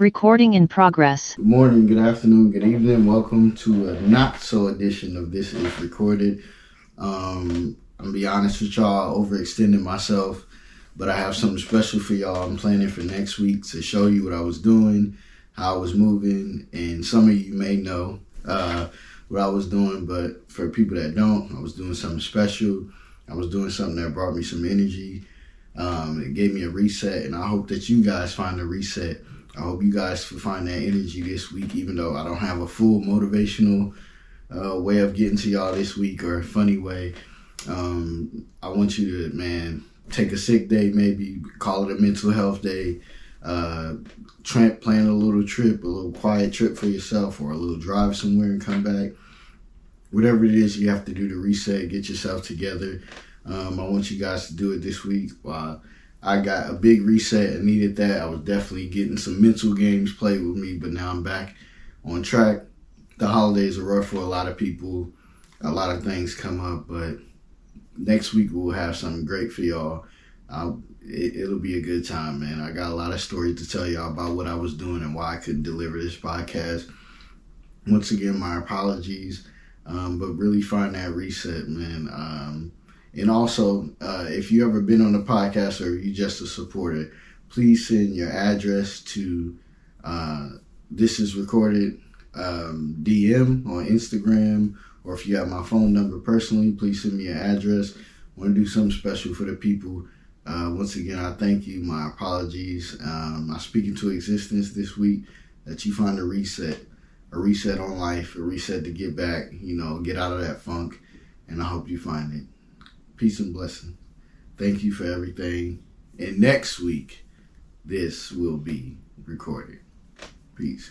Recording in progress. Good morning, good afternoon, good evening. Welcome to a not so edition of This Is Recorded. Um, I'm gonna be honest with y'all, overextending myself, but I have something special for y'all. I'm planning for next week to show you what I was doing, how I was moving, and some of you may know uh, what I was doing, but for people that don't, I was doing something special. I was doing something that brought me some energy. Um, it gave me a reset, and I hope that you guys find a reset I hope you guys find that energy this week, even though I don't have a full motivational uh, way of getting to y'all this week or a funny way. Um, I want you to, man, take a sick day, maybe call it a mental health day. Uh, tramp, plan a little trip, a little quiet trip for yourself, or a little drive somewhere and come back. Whatever it is you have to do to reset, get yourself together. Um, I want you guys to do it this week. While I got a big reset and needed that. I was definitely getting some mental games played with me, but now I'm back on track. The holidays are rough for a lot of people. A lot of things come up, but next week we'll have something great for y'all. it, will be a good time, man. I got a lot of stories to tell y'all about what I was doing and why I couldn't deliver this podcast. Once again, my apologies, um, but really find that reset, man. Um, and also, uh, if you ever been on the podcast or you just a supporter, please send your address to uh, this is recorded um, DM on Instagram, or if you have my phone number personally, please send me an address. Want to do something special for the people. Uh, once again, I thank you. My apologies. Um, I speak into existence this week that you find a reset, a reset on life, a reset to get back, you know, get out of that funk, and I hope you find it. Peace and blessing. Thank you for everything. And next week, this will be recorded. Peace.